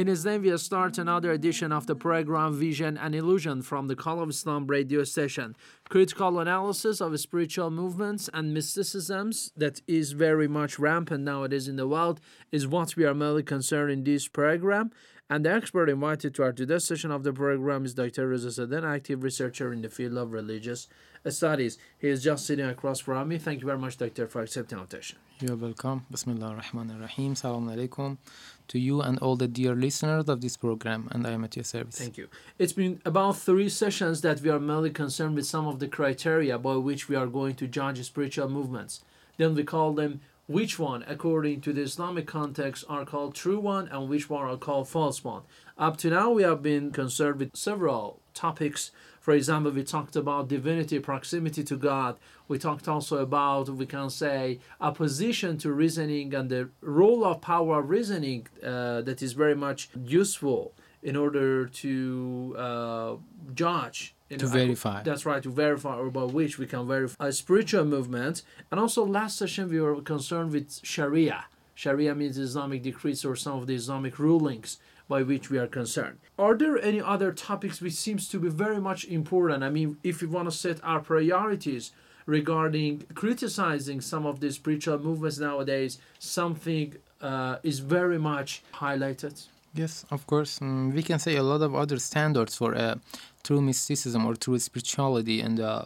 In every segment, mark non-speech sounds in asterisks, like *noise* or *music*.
In his name, we start another edition of the program Vision and Illusion from the Call of Islam radio station. Critical analysis of spiritual movements and mysticisms that is very much rampant nowadays in the world is what we are mainly concerned in this program. And the expert invited to our today's session of the program is Dr. Rezazadeh, active researcher in the field of religious studies. He is just sitting across from me. Thank you very much, Doctor, for accepting our invitation. You're welcome. Bismillah ar-Rahman ar-Rahim. Salam alaikum to you and all the dear listeners of this program, and I am at your service. Thank you. It's been about three sessions that we are mainly concerned with some of the criteria by which we are going to judge spiritual movements. Then we call them which one, according to the Islamic context, are called true one and which one are called false one. Up to now, we have been concerned with several topics. For example, we talked about divinity, proximity to God. We talked also about, we can say, opposition to reasoning and the role of power of reasoning uh, that is very much useful in order to uh, judge. You To verify. That's right, to verify or by which we can verify a spiritual movement. And also, last session we were concerned with Sharia. Sharia means Islamic decrees or some of the Islamic rulings by which we are concerned. Are there any other topics which seems to be very much important? I mean, if we want to set our priorities regarding criticizing some of the spiritual movements nowadays, something uh, is very much highlighted. Yes, of course. Mm, we can say a lot of other standards for uh, true mysticism or true spirituality, and uh,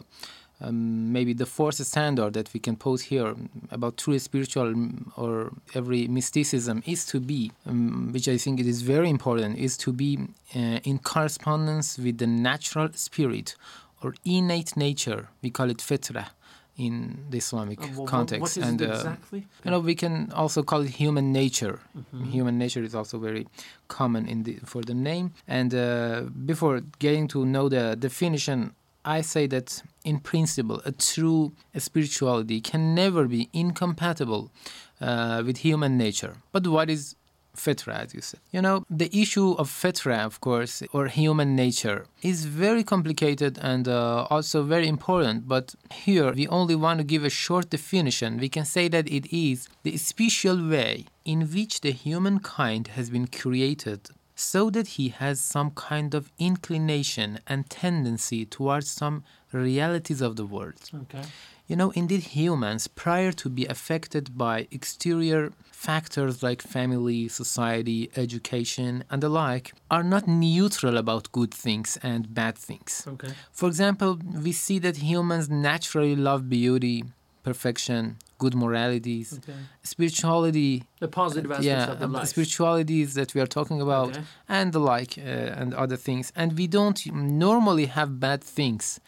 um, maybe the fourth standard that we can pose here about true spiritual mm, or every mysticism is to be, um, which I think it is very important, is to be uh, in correspondence with the natural spirit or innate nature. We call it fitra in the Islamic wha- context. and uh, exactly? you know, we can also call it human nature. Mhm. Human nature is also very common in the for the name. And uh, before getting to know the definition, I say that in principle, a true spirituality can never be incompatible uh, with human nature. But what is fitra, as you said? You know, the issue of fitra, of course, or human nature, is very complicated and uh, also very important. But here, we only want to give a short definition. We can say that it is the special way in which the humankind has been created so that he has some kind of inclination and tendency towards some realities of the world. Okay. You know, indeed, humans, prior to be affected by exterior factors like family, society, education, and the like, are not neutral about good things and bad things. Okay. For example, we see that humans naturally love beauty, perfection, good moralities, Okay. spirituality, The positive aspects yeah, of the life. spiritualities that we are talking about, Okay. and the like, uh, and other things. And we don't normally have bad things,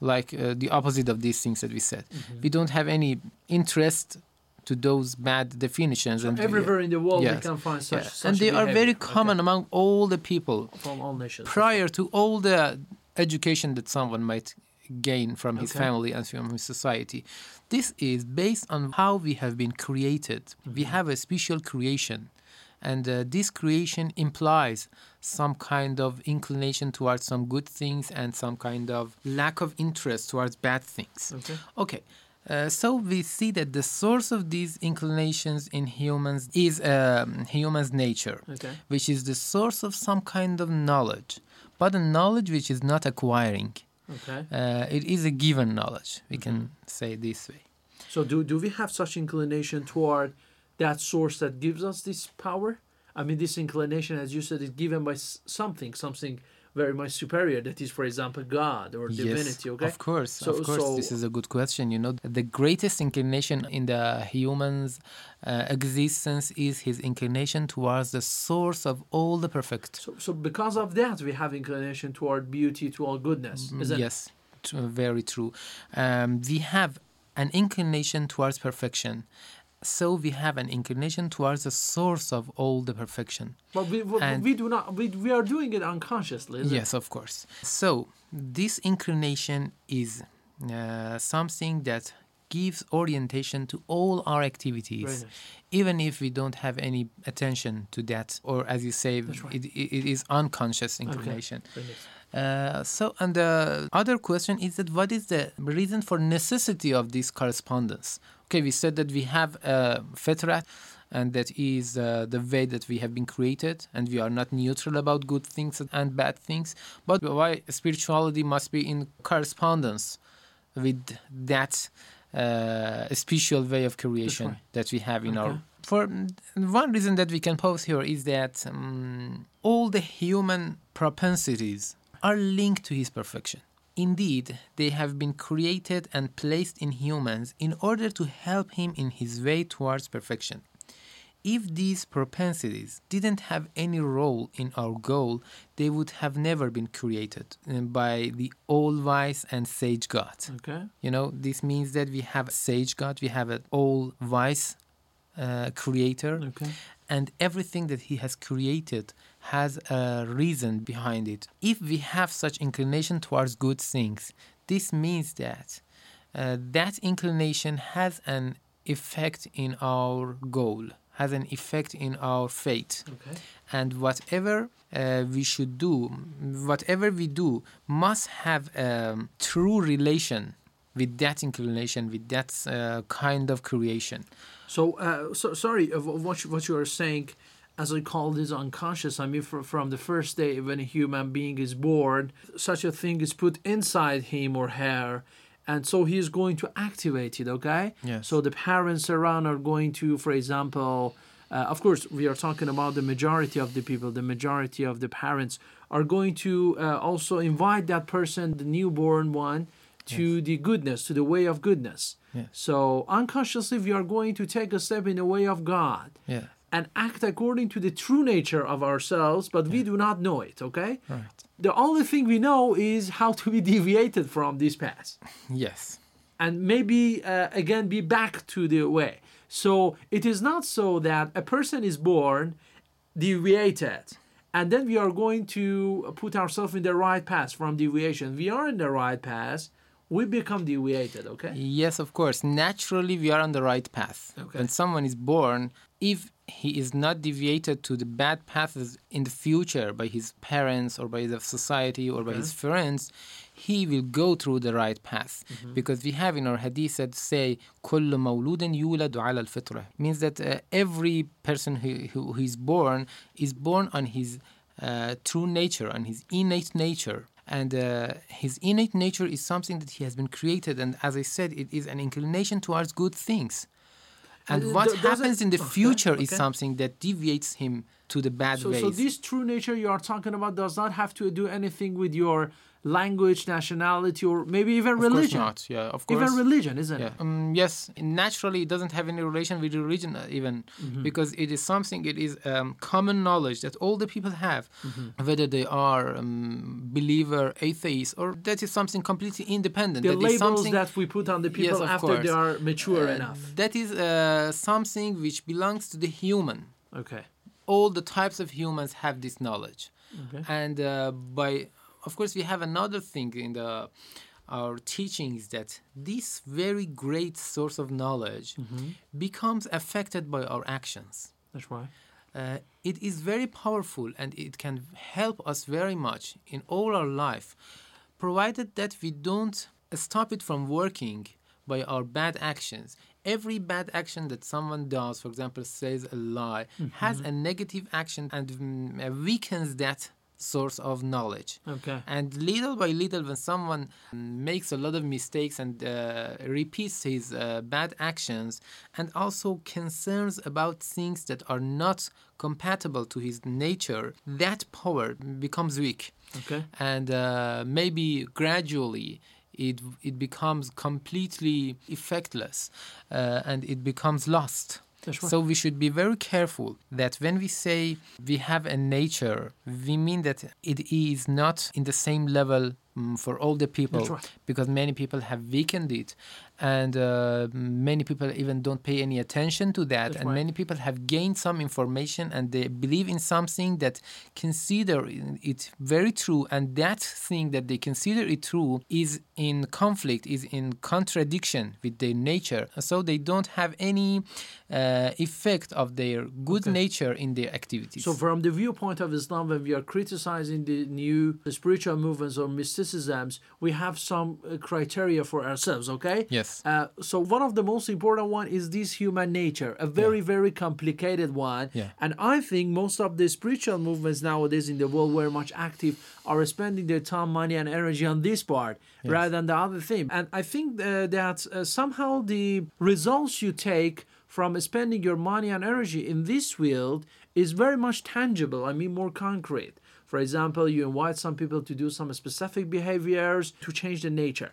like uh, the opposite of these things that we said. Mm-hmm. We don't have any interest to those bad definitions. and Everywhere in the world Yes. we can find such, Yes. such and they are very behavior. common among all the people from all nations. prior to all the education that someone might gain from his Okay. family and from his society. This is based on how we have been created. We Mm-hmm. have a special creation. And uh, this creation implies some kind of inclination towards some good things and some kind of lack of interest towards bad things. Okay. Okay. Uh, so we see that the source of these inclinations in humans is um, humans' nature, Okay. which is the source of some kind of knowledge, but a knowledge which is not acquiring, Okay. Uh, it is a given knowledge. We can Mm-hmm. say this way. So do do we have such inclination toward that source that gives us this power? I mean, this inclination, as you said, is given by something, something very much superior. That is, for example, God or divinity. Okay. Of course, So- of course. so- this is a good question. You know, the greatest inclination in the human's uh, existence is his inclination towards the source of all the perfect. So, so because of that, we have inclination toward beauty, to all goodness. Isn't yes, very true. Um, we have an inclination towards perfection. So we have an inclination towards the source of all the perfection. But we, we, And- we do not. We, we are doing it unconsciously. Isn't Yes, of course. So this inclination is uh, something that gives orientation to all our activities, nice. even if we don't have any attention to that, or as you say, right. it, it, it is unconscious inclination. Okay. Uh, so, and the other question is that what is the reason for necessity of this correspondence? Okay, we said that we have a fitra, and that is uh, the way that we have been created, and we are not neutral about good things and bad things. But why spirituality must be in correspondence with that uh, special way of creation right. that we have in our Okay. for one reason that we can pose here is that um, all the human propensities are linked to his perfection. Indeed, they have been created and placed in humans in order to help him in his way towards perfection. If these propensities didn't have any role in our goal, they would have never been created uh, by the all wise and sage God. Okay. You know, this means that we have a sage God, we have an all wise uh, creator, Okay. and everything that he has created has a reason behind it. If we have such inclination towards good things, this means that uh, that inclination has an effect in our goal, has an effect in our fate Okay. and whatever uh, we should do, whatever we do, must have a true relation with that inclination, with that uh, kind of creation. So, uh, so sorry what you, what you are saying. As I call this unconscious, I mean fr- from the first day when a human being is born, such a thing is put inside him or her, and so he is going to activate it. Okay. Yes. So the parents around are going to, for example, uh, of course, we are talking about the majority of the people. The majority of the parents are going to uh, also invite that person, the newborn one, to the goodness, to the way of goodness. Yes. So unconsciously, we are going to take a step in the way of God Yeah. And act according to the true nature of ourselves, but we do not know it. Okay. Right. The only thing we know is how to be *laughs* deviated from this path Yes. and maybe uh, again be back to the way. So it is not so that a person is born deviated and then we are going to put ourselves in the right path from deviation. We are in the right path, we become deviated, okay? Yes, of course. Naturally, we are on the right path. Okay. When someone is born, if he is not deviated to the bad paths in the future by his parents or by the society or by his friends, he will go through the right path. Because we have in our hadith that say, كل مولود يولد على الفطرة. Means that uh, every person who, who, who is born is born on his uh, true nature, on his innate nature. And uh, his innate nature is something that he has been created. And as I said, it is an inclination towards good things. and what it- happens in the okay, future is okay. something that deviates him to the bad So, ways. so this true nature you are talking about does not have to do anything with your language, nationality, or maybe even of religion. course not. Yeah, of course. Even religion, isn't Yeah. it? Um, yes, naturally, it doesn't have any relation with religion uh, even Mm-hmm. because it is something. It is um, common knowledge that all the people have, Mm-hmm. whether they are um, believer, atheist, or that is something completely independent. The That is labels something that we put on the people of after they are mature uh, enough. That is uh, something which belongs to the human. Okay. All the types of humans have this knowledge, Okay. and uh, by, of course, we have another thing in the our teachings that this very great source of knowledge Mm-hmm. becomes affected by our actions. That's right. Uh, it is very powerful and it can help us very much in all our life, provided that we don't stop it from working by our bad actions. Every bad action that someone does, for example, says a lie, has a negative action and mm, weakens that source of knowledge. Okay. And little by little, when someone makes a lot of mistakes and uh, repeats his uh, bad actions, and also concerns about things that are not compatible to his nature, that power becomes weak. Okay. And uh, maybe gradually it, it becomes completely effectless uh, and it becomes lost. So we should be very careful that when we say we have a nature, we mean that it is not in the same level mm, for all the people right. because many people have weakened it and uh, many people even don't pay any attention to that That's and right. many people have gained some information and they believe in something that consider it very true and that thing that they consider it true is in conflict is in contradiction with their nature so they don't have any uh, effect of their good Okay. nature in their activities So, from the viewpoint of Islam, when we are criticizing the new spiritual movements or mysticisms, we have some uh, criteria for ourselves. Okay. Yes. Uh, so one of the most important one is this human nature, a very very complicated one. Yeah. And I think most of the spiritual movements nowadays in the world, very much active, are spending their time, money, and energy on this part rather than the other thing. And I think uh, that uh, somehow the results you take from spending your money and energy in this field is very much tangible. I mean, more concrete. For example, you invite some people to do some specific behaviors to change the nature.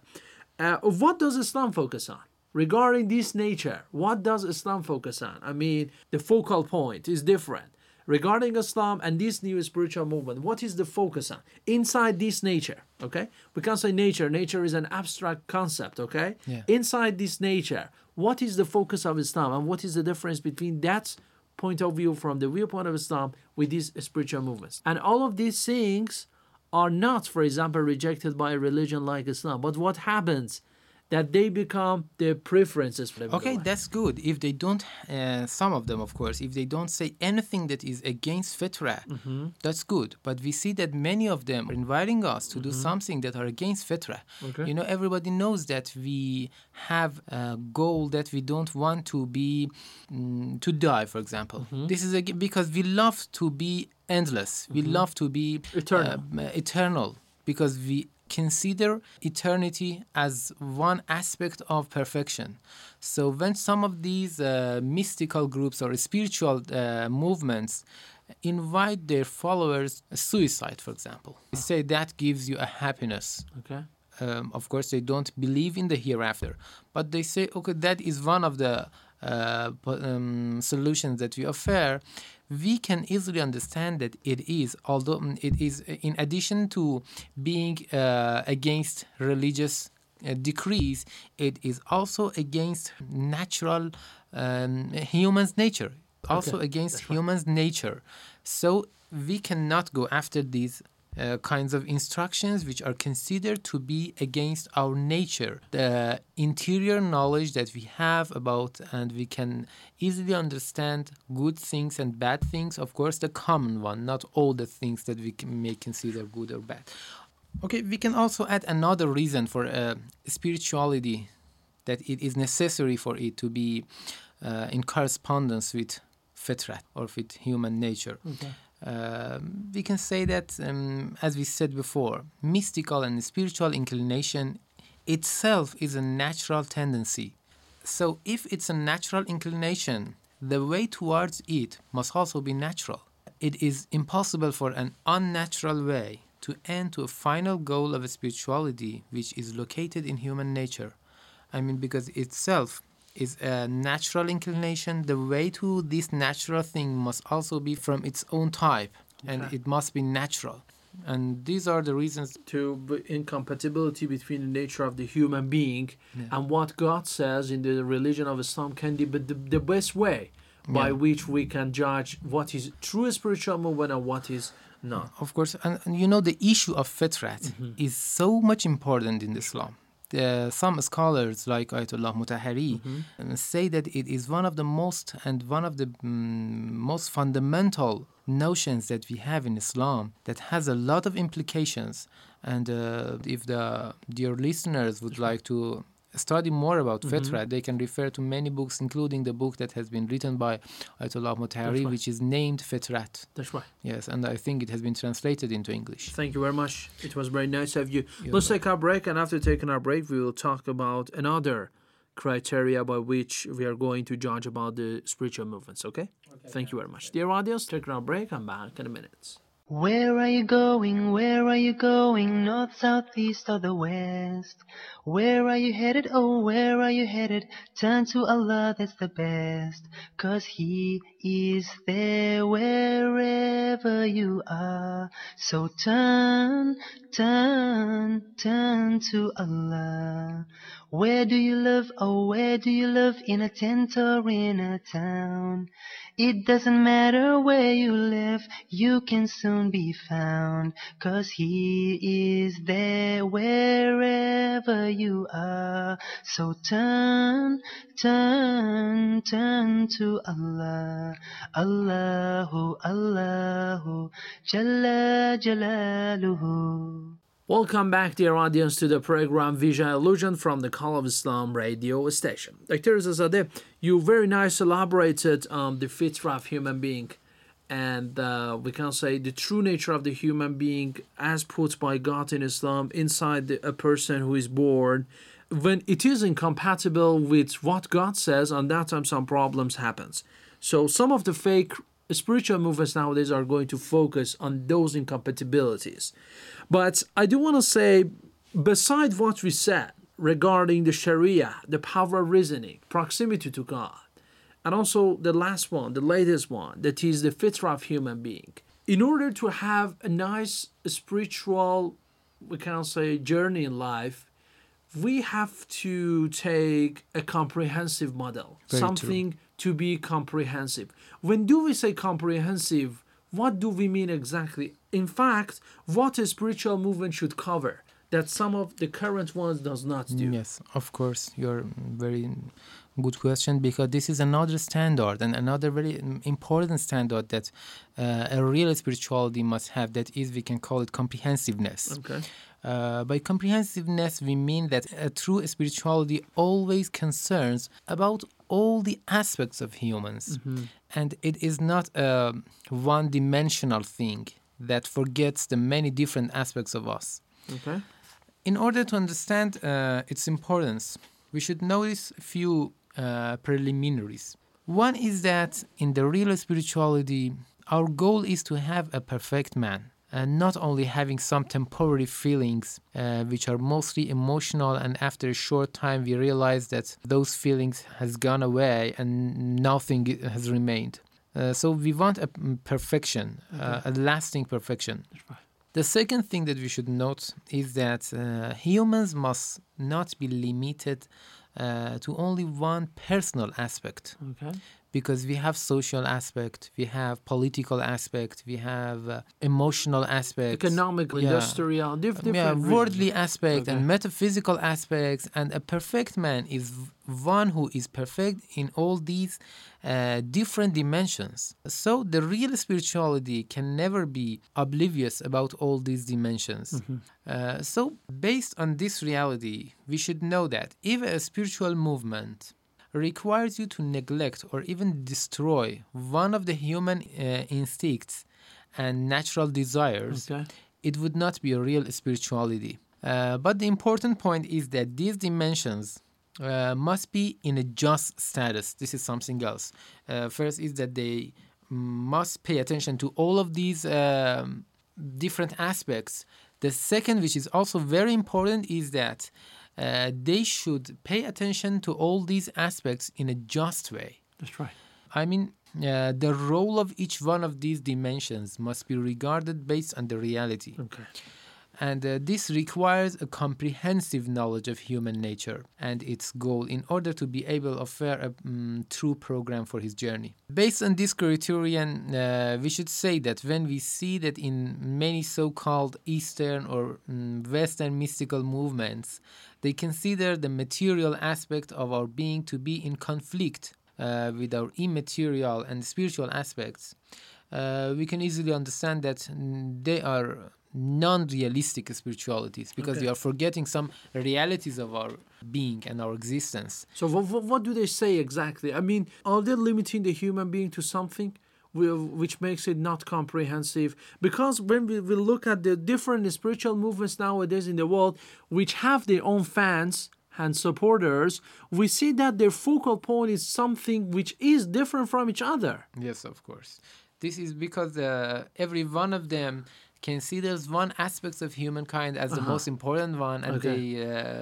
Uh, what does Islam focus on? Regarding this nature, what does Islam focus on? I mean, the focal point is different. Regarding Islam and this new spiritual movement, what is the focus on? Inside this nature, okay? We can't say nature. Nature is an abstract concept, okay? Yeah. Inside this nature, what is the focus of Islam and what is the difference between that point of view from the viewpoint of Islam with these spiritual movements? And all of these things are not, for example, rejected by a religion like Islam. But what happens? That they become their preferences for them. Okay, that's good. If they don't, uh, some of them, of course, if they don't say anything that is against fitra, Mm-hmm. that's good. But we see that many of them are inviting us to do something that are against fitra. Mm-hmm. Okay. You know, everybody knows that we have a goal that we don't want to be mm, to die, for example. Mm-hmm. This is a, because we love to be endless. We love to be Eternal. um, eternal because we consider eternity as one aspect of perfection. So when some of these uh, mystical groups or spiritual uh, movements invite their followers suicide, for example, they say that gives you a happiness. okay. Um, of course, they don't believe in the hereafter, but they say, okay, that is one of the uh, um, solutions that we offer. We can easily understand that it is, although mm, it is, in addition to being uh, against religious uh, decrees, it is also against natural um, human's nature, also Okay, against right. human's nature. So we cannot go after these uh, kinds of instructions which are considered to be against our nature. The interior knowledge that we have about and we can easily understand good things and bad things, of course, the common one, not all the things that we may consider good or bad. Okay, we can also add another reason for uh, spirituality that it is necessary for it to be uh, in correspondence with fitrat or with human nature. Um, we can say that, um, as we said before, mystical and spiritual inclination itself is a natural tendency. So, if it's a natural inclination, the way towards it must also be natural. It is impossible for an unnatural way to end to a final goal of a spirituality which is located in human nature. I mean, because itself is a natural inclination, the way to this natural thing must also be from its own type and it must be natural. And these are the reasons to incompatibility between the nature of the human being and what God says in the religion of Islam can be the, the best way by Yeah. which we can judge what is true spiritual movement and what is not. Of course, and, and you know the issue of fitrat mm-hmm. is so much important in Islam. The, some scholars like Ayatollah Mutahari uh, say that it is one of the most and one of the mm, most fundamental notions that we have in Islam that has a lot of implications. And uh, if the dear listeners would like to study more about Mhm. Fitra, they can refer to many books, including the book that has been written by Ayatollah Mutahari, right. which is named Fetrat. That's right. Yes, and I think it has been translated into English. Thank you very much. It was very nice of you. You're Let's take our break, and after taking our break, we will talk about another criteria by which we are going to judge about the spiritual movements. Okay? Thank you very much, dear audience. Taking our break. I'm back in a minute. Where are you going? Where are you going? North, south, east, or the west? Where are you headed? Oh, where are you headed? Turn to Allah, that's the best. Cause He is there wherever you are. So turn, turn, turn to Allah. Where do you live? Oh, where do you live? In a tent or in a town? It doesn't matter where you live, you can soon be found. Cause He is there wherever you are. So turn, turn, turn to Allah. Allahu, Allahu, Jalla Jalaluhu. Welcome back, dear audience, to the program Vision Illusion from the Call of Islam radio station. Dr. Rezazadeh, you very nice elaborated on the fitra of human being and uh, we can say the true nature of the human being as put by God in Islam inside the, a person who is born. When it is incompatible with what God says, on that time some problems happens. So some of the fake spiritual movements nowadays are going to focus on those incompatibilities. But I do want to say, beside what we said regarding the Sharia, the power of reasoning, proximity to God, and also the last one, the latest one, that is the fitrah of human being. In order to have a nice spiritual, we can say, journey in life, we have to take a comprehensive model, Very true. To be comprehensive. When do we say comprehensive? What do we mean exactly? In fact, what a spiritual movement should cover that some of the current ones does not do. Yes, of course, you're very good question because this is another standard and another very important standard that uh, a real spirituality must have. That is, we can call it comprehensiveness. Okay. Uh, by comprehensiveness, we mean that a true spirituality always concerns about all the aspects of humans, Mhm. and it is not a one-dimensional thing that forgets the many different aspects of us. Okay. In order to understand uh, its importance, we should notice a few uh, preliminaries. One is that in the real spirituality, our goal is to have a perfect man, and not only having some temporary feelings, uh, which are mostly emotional, and after a short time we realize that those feelings has gone away and nothing has remained. Uh, so we want a mm, perfection, uh, a lasting perfection. The second thing that we should note is that uh, humans must not be limited uh, to only one personal aspect Okay. Because we have social aspect, we have political aspect, we have uh, emotional aspect, Economic, Yeah. industrial, diff- different yeah, worldly aspect Okay. and metaphysical aspects, and a perfect man is one who is perfect in all these uh, different dimensions. So the real spirituality can never be oblivious about all these dimensions. Mm-hmm. Uh, so, based on this reality, we should know that if a spiritual movement requires you to neglect or even destroy one of the human uh, instincts and natural desires, Okay. it would not be a real spirituality. Uh, but the important point is that these dimensions uh, must be in a just status. This is something else. Uh, first is that they must pay attention to all of these um, different aspects. The second, which is also very important, is that uh, they should pay attention to all these aspects in a just way. That's right. I mean, uh, the role of each one of these dimensions must be regarded based on the reality. Okay. And uh, this requires a comprehensive knowledge of human nature and its goal in order to be able to offer a mm, true program for his journey. Based on this criterion, uh, we should say that when we see that in many so called Eastern or mm, Western mystical movements, they consider the material aspect of our being to be in conflict uh, with our immaterial and spiritual aspects, uh, we can easily understand that they are non-realistic spiritualities because Okay. we are forgetting some realities of our being and our existence. So what, what, what do they say exactly? I mean, are they limiting the human being to something which makes it not comprehensive? Because when we, we look at the different spiritual movements nowadays in the world, which have their own fans and supporters, we see that their focal point is something which is different from each other. Yes, of course. This is because uh, every one of them considers one aspect of humankind as the Uh-huh. most important one, and Okay. they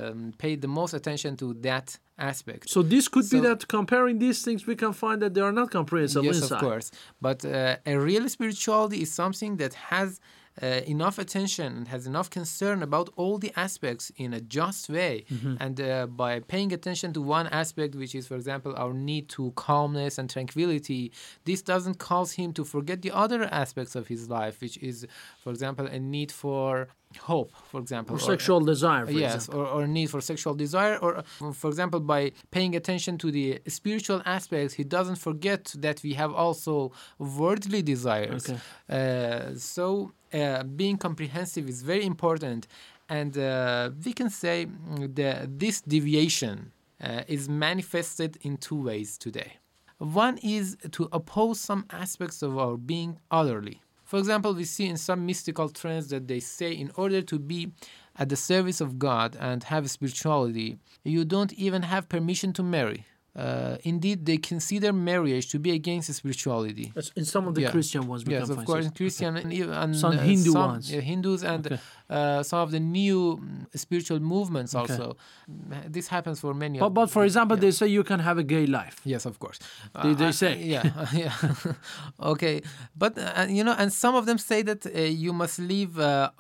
um, pay the most attention to that aspect. So this could be that comparing these things, we can find that they are not comprehensible yes, inside. of course. But uh, a real spirituality is something that has uh, enough attention and has enough concern about all the aspects in a just way. Mm-hmm. And uh, by paying attention to one aspect, which is, for example, our need to calmness and tranquility, this doesn't cause him to forget the other aspects of his life, which is, for example, a need for hope, for example, Or sexual desire, for yes, example. or, or need for sexual desire, or uh, for example, by paying attention to the spiritual aspects, he doesn't forget that we have also worldly desires. Okay. Uh, so uh, being comprehensive is very important, and uh, we can say that this deviation uh, is manifested in two ways today. One is to oppose some aspects of our being otherly. For example, we see in some mystical trends that they say in order to be at the service of God and have spirituality, you don't even have permission to marry. Uh, indeed, they consider marriage to be against spirituality. That's in some of the Yeah. Christian ones, yes, of course, Christian and, and Some uh, Hindu some, ones. uh, Hindus and Okay. uh, some of the new mm, spiritual movements Okay. also. Mm, This happens for many. But, but for example, yeah. they say you can have a gay life. Yes, of course. They- they Uh, say. yeah, *laughs* yeah. *laughs* okay, but uh, you know, and some of them say that you must leave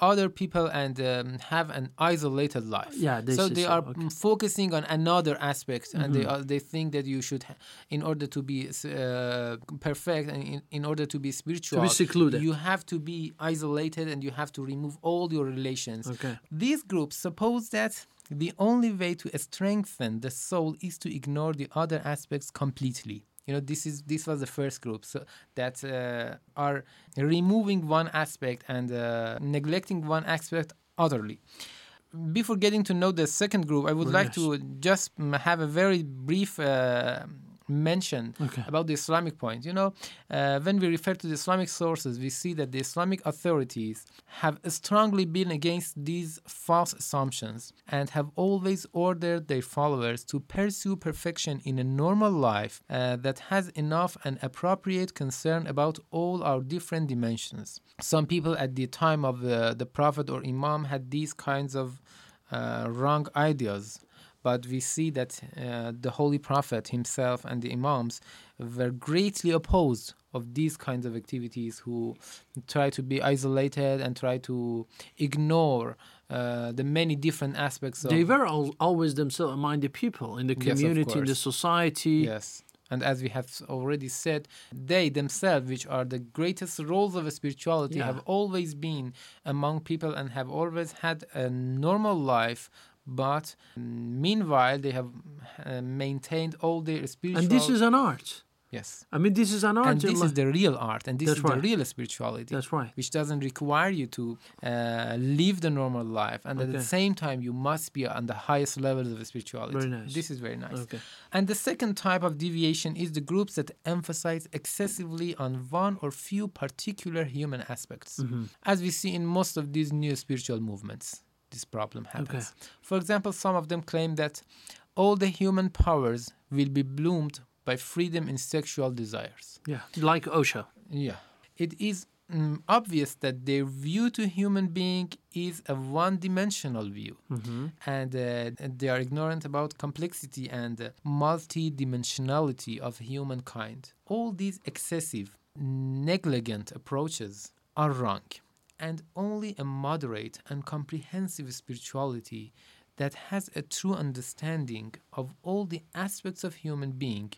other people and um, have an isolated life. Yeah, they so they so, are okay. mm, focusing on another aspect, and they Mhm. are, they think that you should, in order to be uh, perfect and in, in order to be spiritual, secluded. you have to be isolated and you have to remove all your relations. Okay. These groups suppose that the only way to strengthen the soul is to ignore the other aspects completely. You know, this is this was the first group so that uh, are removing one aspect and uh, neglecting one aspect utterly. Before getting to know the second group, I would Very like to just have a very brief uh, mention Okay. about the Islamic point. You know, uh, when we refer to the Islamic sources, we see that the Islamic authorities have strongly been against these false assumptions and have always ordered their followers to pursue perfection in a normal life uh, that has enough and appropriate concern about all our different dimensions. Some people at the time of the, the Prophet or Imam had these kinds of uh, wrong ideas but we see that uh, the Holy Prophet himself and the Imams were greatly opposed of these kinds of activities who try to be isolated and try to ignore uh, the many different aspects of They were al- always themselves among the people in the Yes, community, in the society. Yes. And as we have already said, they themselves, which are the greatest roles of spirituality, Yeah. have always been among people and have always had a normal life. But meanwhile, they have uh, maintained all their spiritual. And this is an art. yes. I mean, this is an art. And this is the real art, and this That's is right. the real spirituality. That's right. Which doesn't require you to uh, live the normal life, and at the same time, you must be on the highest levels of spirituality. Very nice. This is very nice. Okay. And the second type of deviation is the groups that emphasize excessively on one or few particular human aspects. Mm-hmm. As we see in most of these new spiritual movements, this problem happens. For example, some of them claim that all the human powers will be bloomed by freedom in sexual desires. Yeah, like Osho. Yeah. It is mm, obvious that their view to human being is a one-dimensional view, and uh, they are ignorant about complexity and uh, multi-dimensionality of humankind. All these excessive, negligent approaches are wrong, and only a moderate and comprehensive spirituality that has a true understanding of all the aspects of human being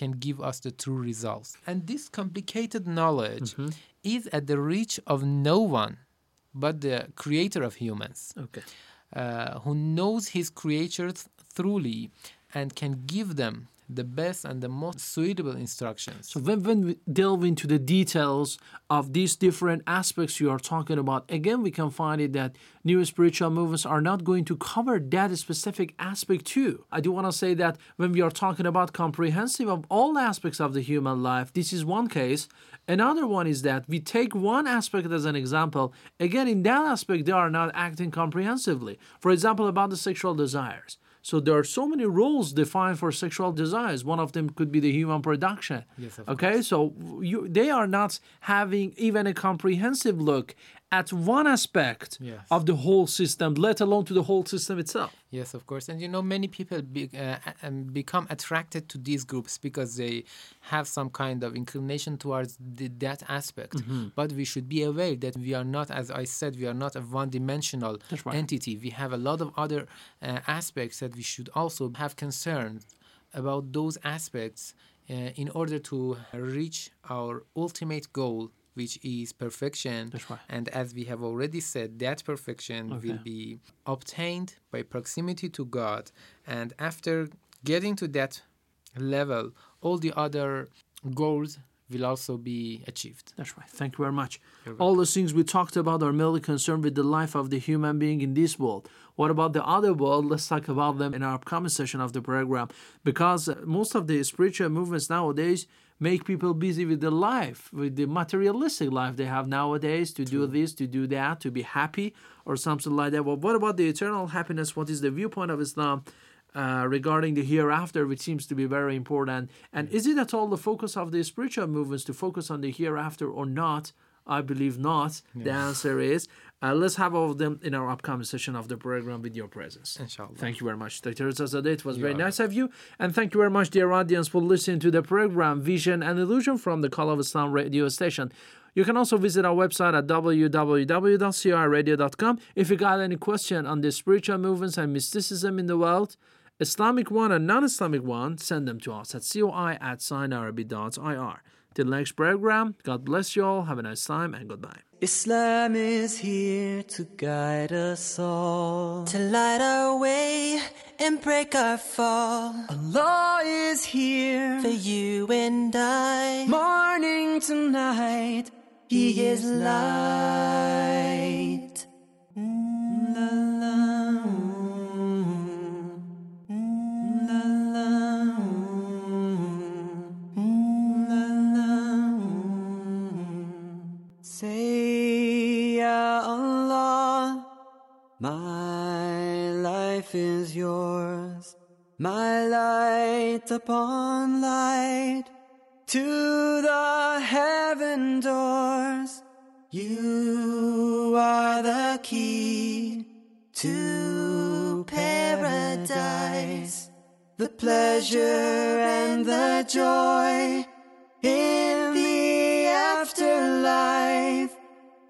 can give us the true results. And this complicated knowledge is at the reach of no one but the creator of humans, Okay. uh, who knows his creatures thoroughly and can give them the best and the most suitable instructions. So when, when we delve into the details of these different aspects you are talking about, again, we can find it that new spiritual movements are not going to cover that specific aspect too. I do want to say that when we are talking about comprehensive of all aspects of the human life, this is one case. Another one is that we take one aspect as an example. Again, in that aspect, they are not acting comprehensively. For example, about the sexual desires. So there are so many rules defined for sexual desires. One of them could be the human production. Yes, of okay, so you, they are not having even a comprehensive look at one aspect Yes. of the whole system, let alone to the whole system itself. Yes, of course. And you know, many people be, uh, um, become attracted to these groups because they have some kind of inclination towards the, that aspect. Mm-hmm. But we should be aware that we are not, as I said, we are not a one dimensional right. entity. We have a lot of other uh, aspects that we should also have concern about those aspects uh, in order to reach our ultimate goal. Which is perfection. That's right. And as we have already said, that perfection will be obtained by proximity to God. And after getting to that level, all the other goals will also be achieved. That's right. Thank you very much. All those things we talked about are merely concerned with the life of the human being in this world. What about the other world? Let's talk about them in our upcoming session of the program. Because most of the spiritual movements nowadays make people busy with the life, with the materialistic life they have nowadays to do this, to do that, to be happy, or something like that. Well, what about the eternal happiness? What is the viewpoint of Islam? uh, regarding the hereafter, which seems to be very important. And is it at all the focus of the spiritual movements to focus on the hereafter or not? I believe not. The answer is uh, let's have all of them in our upcoming session of the program with your presence. Inshallah. Thank you very much, Dr. Rezazadeh. It was very nice of you. And thank you very much, dear audience, for listening to the program Vision and Illusion from the Call of Islam radio station. You can also visit our website at www.crradio.com. If you got any question on the spiritual movements and mysticism in the world, Islamic one and non-Islamic one, send them to us at coi at signarabic.ir. Till next program, God bless you all. Have a nice time and goodbye. Islam is here to guide us all, to light our way and break our fall. Allah is here for you and I, morning to night. He is light. Mm, la, la, life is yours, my light upon light to the heaven doors. You are the key to paradise, the pleasure and the joy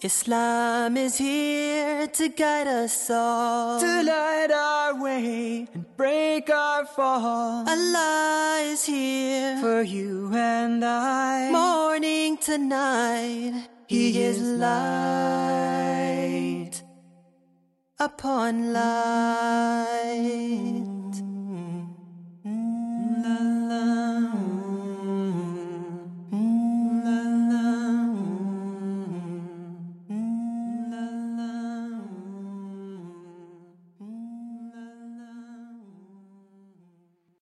Islam is here to guide us all, to light our way and break our fall. Allah is here for you and I, morning to night. He is light upon light.